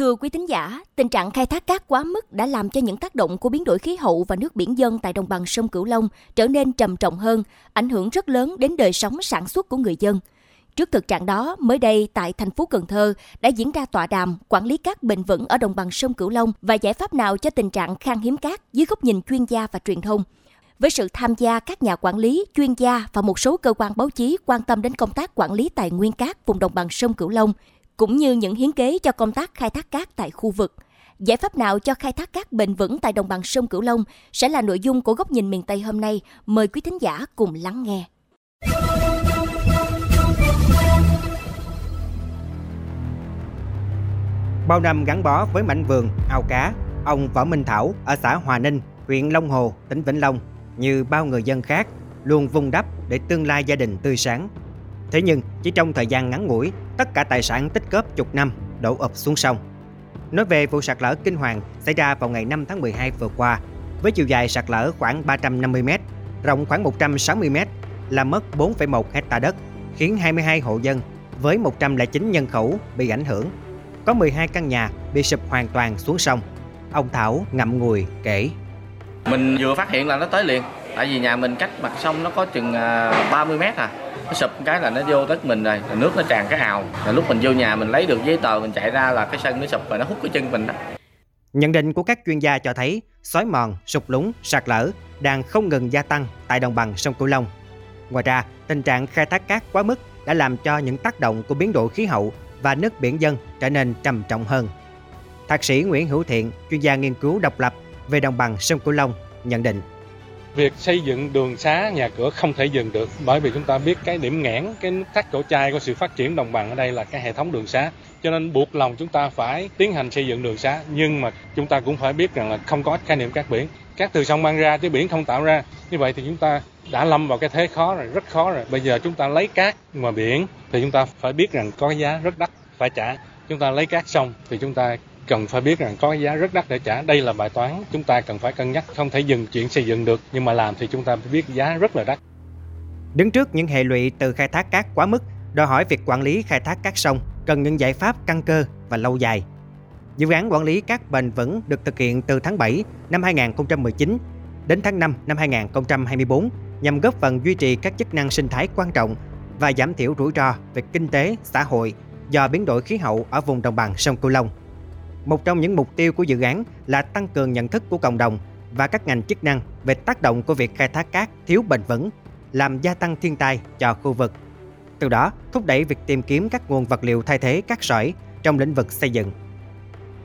Thưa quý thính giả, tình trạng khai thác cát quá mức đã làm cho những tác động của biến đổi khí hậu và nước biển dân tại đồng bằng sông Cửu Long trở nên trầm trọng hơn, ảnh hưởng rất lớn đến đời sống sản xuất của người dân. Trước thực trạng đó, mới đây tại thành phố Cần Thơ đã diễn ra tọa đàm quản lý cát bền vững ở đồng bằng sông Cửu Long và giải pháp nào cho tình trạng khan hiếm cát dưới góc nhìn chuyên gia và truyền thông. Với sự tham gia các nhà quản lý, chuyên gia và một số cơ quan báo chí quan tâm đến công tác quản lý tài nguyên cát vùng đồng bằng sông Cửu Long, cũng như những hiến kế cho công tác khai thác cát tại khu vực. Giải pháp nào cho khai thác cát bền vững tại đồng bằng sông Cửu Long sẽ là nội dung của góc nhìn miền Tây hôm nay. Mời quý thính giả cùng lắng nghe. Bao năm gắn bó với mảnh vườn, ao cá, ông Võ Minh Thảo ở xã Hòa Ninh, huyện Long Hồ, tỉnh Vĩnh Long, như bao người dân khác, luôn vun đắp để tương lai gia đình tươi sáng. Thế nhưng, chỉ trong thời gian ngắn ngủi, tất cả tài sản tích góp chục năm đổ ập xuống sông. Nói về vụ sạt lở kinh hoàng xảy ra vào ngày 5 tháng 12 vừa qua, với chiều dài sạt lở khoảng 350 m, rộng khoảng 160 m, làm mất 4,1 hecta đất, khiến 22 hộ dân với 109 nhân khẩu bị ảnh hưởng. Có 12 căn nhà bị sụp hoàn toàn xuống sông. Ông Thảo ngậm ngùi kể. Mình vừa phát hiện là nó tới liền, tại vì nhà mình cách mặt sông nó có chừng à, 30 mét à nó sụp cái là nó vô đất mình rồi nước nó tràn cái ào là lúc mình vô nhà mình lấy được giấy tờ mình chạy ra là cái sân nó sụp và nó hút cái chân mình đó Nhận định của các chuyên gia cho thấy xói mòn, sụp lún, sạt lở đang không ngừng gia tăng tại đồng bằng sông Cửu Long. Ngoài ra, tình trạng khai thác cát quá mức đã làm cho những tác động của biến đổi khí hậu và nước biển dân trở nên trầm trọng hơn. Thạc sĩ Nguyễn Hữu Thiện, chuyên gia nghiên cứu độc lập về đồng bằng sông Cửu Long, nhận định việc xây dựng đường xá nhà cửa không thể dừng được bởi vì chúng ta biết cái điểm nghẽn, cái nút thắt cổ chai của sự phát triển đồng bằng ở đây là cái hệ thống đường xá. Cho nên buộc lòng chúng ta phải tiến hành xây dựng đường xá, nhưng mà chúng ta cũng phải biết rằng là không có khái niệm cát biển. Cát từ sông mang ra chứ biển không tạo ra. Như vậy thì chúng ta đã lâm vào cái thế khó rồi, rất khó rồi. Bây giờ chúng ta lấy cát ngoài biển thì chúng ta phải biết rằng có giá rất đắt phải trả. Chúng ta lấy cát sông thì chúng ta cần phải biết rằng có giá rất đắt để trả. Đây là bài toán chúng ta cần phải cân nhắc, không thể dừng chuyện xây dựng được, nhưng mà làm thì chúng ta phải biết giá rất là đắt. Đứng trước những hệ lụy từ khai thác cát quá mức, đòi hỏi việc quản lý khai thác cát sông cần những giải pháp căn cơ và lâu dài. Dự án quản lý cát bền vững được thực hiện từ tháng 7 năm 2019 đến tháng 5 năm 2024 nhằm góp phần duy trì các chức năng sinh thái quan trọng và giảm thiểu rủi ro về kinh tế, xã hội do biến đổi khí hậu ở vùng đồng bằng sông Cửu Long. Một trong những mục tiêu của dự án là tăng cường nhận thức của cộng đồng và các ngành chức năng về tác động của việc khai thác cát thiếu bền vững, làm gia tăng thiên tai cho khu vực. Từ đó, thúc đẩy việc tìm kiếm các nguồn vật liệu thay thế cát sỏi trong lĩnh vực xây dựng.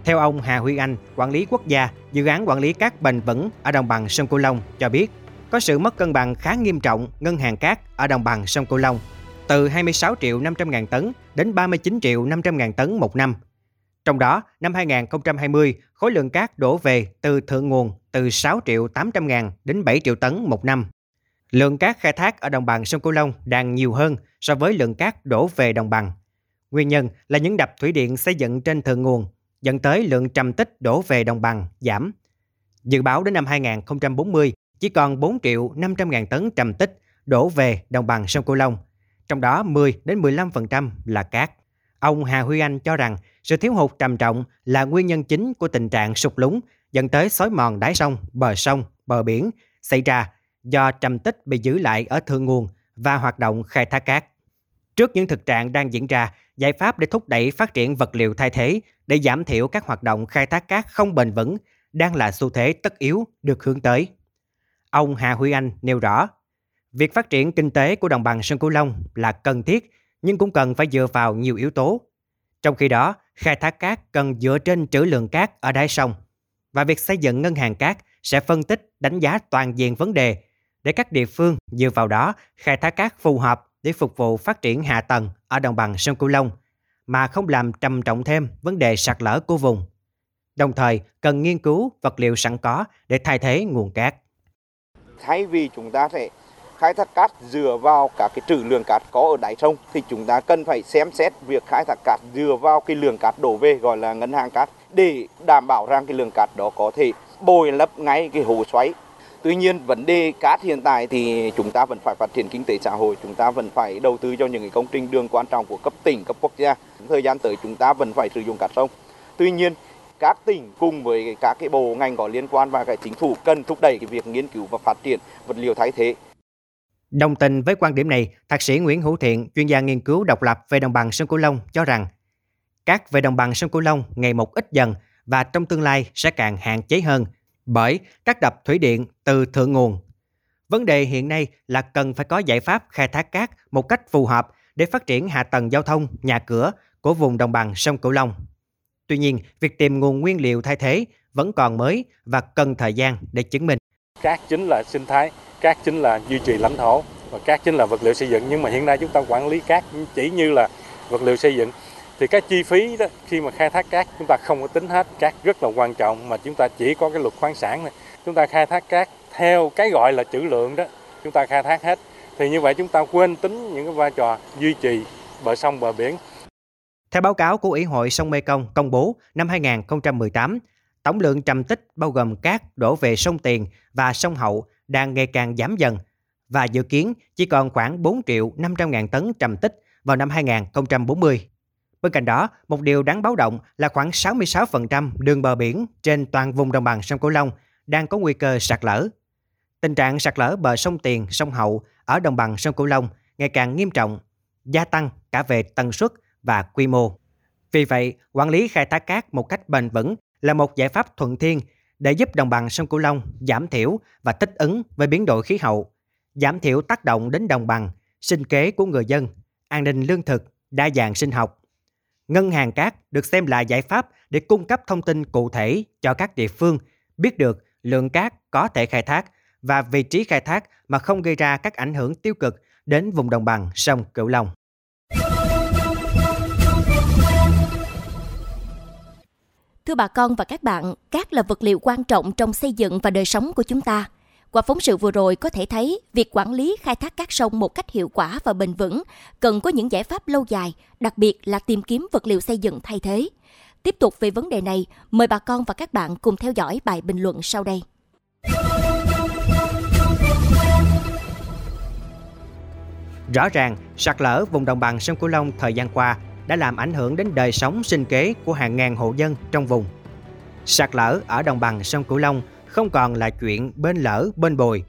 Theo ông Hà Huy Anh, quản lý quốc gia, dự án quản lý cát bền vững ở đồng bằng sông Cửu Long cho biết, có sự mất cân bằng khá nghiêm trọng ngân hàng cát ở đồng bằng sông Cửu Long, từ 26 triệu 500 ngàn tấn đến 39 triệu 500 ngàn tấn một năm trong đó, năm 2020, khối lượng cát đổ về từ thượng nguồn từ 6 triệu 800 ngàn đến 7 triệu tấn một năm. Lượng cát khai thác ở đồng bằng sông Cửu Long đang nhiều hơn so với lượng cát đổ về đồng bằng. Nguyên nhân là những đập thủy điện xây dựng trên thượng nguồn dẫn tới lượng trầm tích đổ về đồng bằng giảm. Dự báo đến năm 2040 chỉ còn 4 triệu 500 ngàn tấn trầm tích đổ về đồng bằng sông Cửu Long, trong đó 10 đến 15% là cát. Ông Hà Huy Anh cho rằng sự thiếu hụt trầm trọng là nguyên nhân chính của tình trạng sụt lún dẫn tới xói mòn đáy sông, bờ sông, bờ biển xảy ra do trầm tích bị giữ lại ở thượng nguồn và hoạt động khai thác cát. Trước những thực trạng đang diễn ra, giải pháp để thúc đẩy phát triển vật liệu thay thế để giảm thiểu các hoạt động khai thác cát không bền vững đang là xu thế tất yếu được hướng tới. Ông Hà Huy Anh nêu rõ, việc phát triển kinh tế của đồng bằng sông Cửu Long là cần thiết nhưng cũng cần phải dựa vào nhiều yếu tố. Trong khi đó, khai thác cát cần dựa trên trữ lượng cát ở đáy sông và việc xây dựng ngân hàng cát sẽ phân tích, đánh giá toàn diện vấn đề để các địa phương dựa vào đó khai thác cát phù hợp để phục vụ phát triển hạ tầng ở đồng bằng sông Cửu Long mà không làm trầm trọng thêm vấn đề sạt lở của vùng. Đồng thời, cần nghiên cứu vật liệu sẵn có để thay thế nguồn cát. Thay vì chúng ta sẽ khai thác cát dựa vào các cái trữ lượng cát có ở đáy sông thì chúng ta cần phải xem xét việc khai thác cát dựa vào cái lượng cát đổ về gọi là ngân hàng cát để đảm bảo rằng cái lượng cát đó có thể bồi lấp ngay cái hồ xoáy Tuy nhiên vấn đề cát hiện tại thì chúng ta vẫn phải phát triển kinh tế xã hội, chúng ta vẫn phải đầu tư cho những cái công trình đường quan trọng của cấp tỉnh, cấp quốc gia. Thời gian tới chúng ta vẫn phải sử dụng cát sông. Tuy nhiên, các tỉnh cùng với các cái bộ ngành có liên quan và cái chính phủ cần thúc đẩy cái việc nghiên cứu và phát triển vật liệu thay thế. Đồng tình với quan điểm này, Thạc sĩ Nguyễn Hữu Thiện, chuyên gia nghiên cứu độc lập về đồng bằng sông Cửu Long cho rằng cát về đồng bằng sông Cửu Long ngày một ít dần và trong tương lai sẽ càng hạn chế hơn bởi các đập thủy điện từ thượng nguồn. Vấn đề hiện nay là cần phải có giải pháp khai thác cát một cách phù hợp để phát triển hạ tầng giao thông, nhà cửa của vùng đồng bằng sông Cửu Long. Tuy nhiên, việc tìm nguồn nguyên liệu thay thế vẫn còn mới và cần thời gian để chứng minh. Cát chính là sinh thái, cát chính là duy trì lãnh thổ và cát chính là vật liệu xây dựng. Nhưng mà hiện nay chúng ta quản lý cát chỉ như là vật liệu xây dựng. Thì cái chi phí đó khi mà khai thác cát chúng ta không có tính hết. Cát rất là quan trọng mà chúng ta chỉ có cái luật khoáng sản này. Chúng ta khai thác cát theo cái gọi là trữ lượng đó chúng ta khai thác hết. Thì như vậy chúng ta quên tính những cái vai trò duy trì bờ sông bờ biển. Theo báo cáo của Ủy hội sông Mekong công bố năm 2018, tổng lượng trầm tích bao gồm cát đổ về sông Tiền và sông Hậu đang ngày càng giảm dần và dự kiến chỉ còn khoảng 4 triệu 500 ngàn tấn trầm tích vào năm 2040. Bên cạnh đó, một điều đáng báo động là khoảng 66% đường bờ biển trên toàn vùng đồng bằng sông Cửu Long đang có nguy cơ sạt lở. Tình trạng sạt lở bờ sông Tiền, sông Hậu ở đồng bằng sông Cửu Long ngày càng nghiêm trọng, gia tăng cả về tần suất và quy mô. Vì vậy, quản lý khai thác cát một cách bền vững là một giải pháp thuận thiên để giúp đồng bằng sông Cửu Long giảm thiểu và thích ứng với biến đổi khí hậu, giảm thiểu tác động đến đồng bằng, sinh kế của người dân, an ninh lương thực, đa dạng sinh học. Ngân hàng cát được xem là giải pháp để cung cấp thông tin cụ thể cho các địa phương biết được lượng cát có thể khai thác và vị trí khai thác mà không gây ra các ảnh hưởng tiêu cực đến vùng đồng bằng sông Cửu Long. Thưa bà con và các bạn, cát là vật liệu quan trọng trong xây dựng và đời sống của chúng ta. Qua phóng sự vừa rồi có thể thấy, việc quản lý khai thác cát sông một cách hiệu quả và bền vững cần có những giải pháp lâu dài, đặc biệt là tìm kiếm vật liệu xây dựng thay thế. Tiếp tục về vấn đề này, mời bà con và các bạn cùng theo dõi bài bình luận sau đây. Rõ ràng, sạt lở vùng đồng bằng sông Cửu Long thời gian qua đã làm ảnh hưởng đến đời sống sinh kế của hàng ngàn hộ dân trong vùng. Sạt lở ở đồng bằng sông Cửu Long không còn là chuyện bên lỡ bên bồi,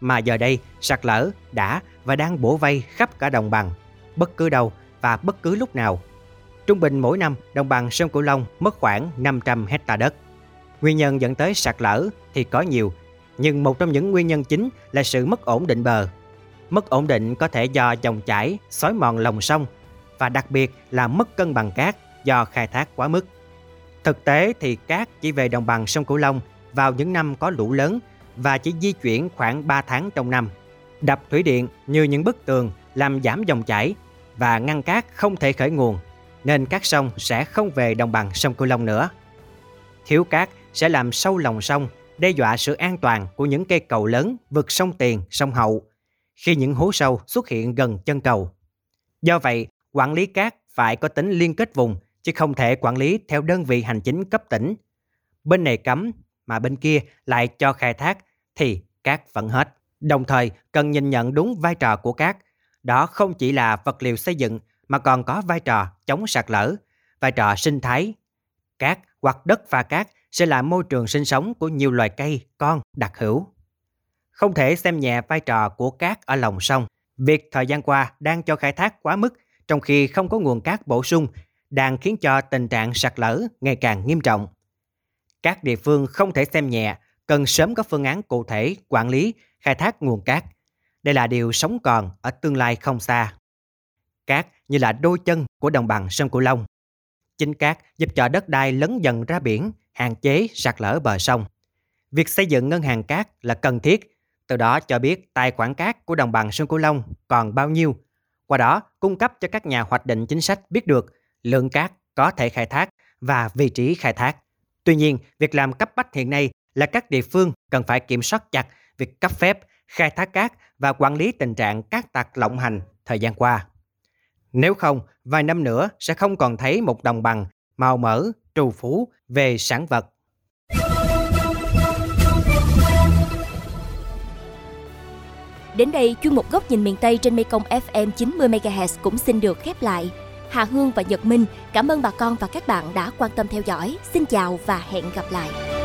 mà giờ đây sạt lở đã và đang bổ vây khắp cả đồng bằng, bất cứ đâu và bất cứ lúc nào. Trung bình mỗi năm, đồng bằng sông Cửu Long mất khoảng 500 hecta đất. Nguyên nhân dẫn tới sạt lở thì có nhiều, nhưng một trong những nguyên nhân chính là sự mất ổn định bờ. Mất ổn định có thể do dòng chảy, xói mòn lòng sông và đặc biệt là mất cân bằng cát do khai thác quá mức. Thực tế thì cát chỉ về đồng bằng sông Cửu Long vào những năm có lũ lớn và chỉ di chuyển khoảng 3 tháng trong năm. Đập thủy điện như những bức tường làm giảm dòng chảy và ngăn cát không thể khởi nguồn, nên các sông sẽ không về đồng bằng sông Cửu Long nữa. Thiếu cát sẽ làm sâu lòng sông, đe dọa sự an toàn của những cây cầu lớn vượt sông Tiền, sông Hậu khi những hố sâu xuất hiện gần chân cầu. Do vậy, quản lý cát phải có tính liên kết vùng chứ không thể quản lý theo đơn vị hành chính cấp tỉnh. Bên này cấm mà bên kia lại cho khai thác thì cát vẫn hết. Đồng thời cần nhìn nhận đúng vai trò của cát. Đó không chỉ là vật liệu xây dựng mà còn có vai trò chống sạt lở, vai trò sinh thái. Cát hoặc đất pha cát sẽ là môi trường sinh sống của nhiều loài cây, con, đặc hữu. Không thể xem nhẹ vai trò của cát ở lòng sông. Việc thời gian qua đang cho khai thác quá mức trong khi không có nguồn cát bổ sung đang khiến cho tình trạng sạt lở ngày càng nghiêm trọng. Các địa phương không thể xem nhẹ, cần sớm có phương án cụ thể quản lý, khai thác nguồn cát. Đây là điều sống còn ở tương lai không xa. Cát như là đôi chân của đồng bằng sông Cửu Long. Chính cát giúp cho đất đai lấn dần ra biển, hạn chế sạt lở bờ sông. Việc xây dựng ngân hàng cát là cần thiết, từ đó cho biết tài khoản cát của đồng bằng sông Cửu Long còn bao nhiêu. Qua đó, cung cấp cho các nhà hoạch định chính sách biết được lượng cát có thể khai thác và vị trí khai thác. Tuy nhiên, việc làm cấp bách hiện nay là các địa phương cần phải kiểm soát chặt việc cấp phép, khai thác cát và quản lý tình trạng cát tặc lộng hành thời gian qua. Nếu không, vài năm nữa sẽ không còn thấy một đồng bằng màu mỡ, trù phú về sản vật. Đến đây, chuyên mục góc nhìn miền Tây trên Mekong FM 90MHz cũng xin được khép lại. Hà Hương và Nhật Minh. Cảm ơn bà con và các bạn đã quan tâm theo dõi. Xin chào và hẹn gặp lại.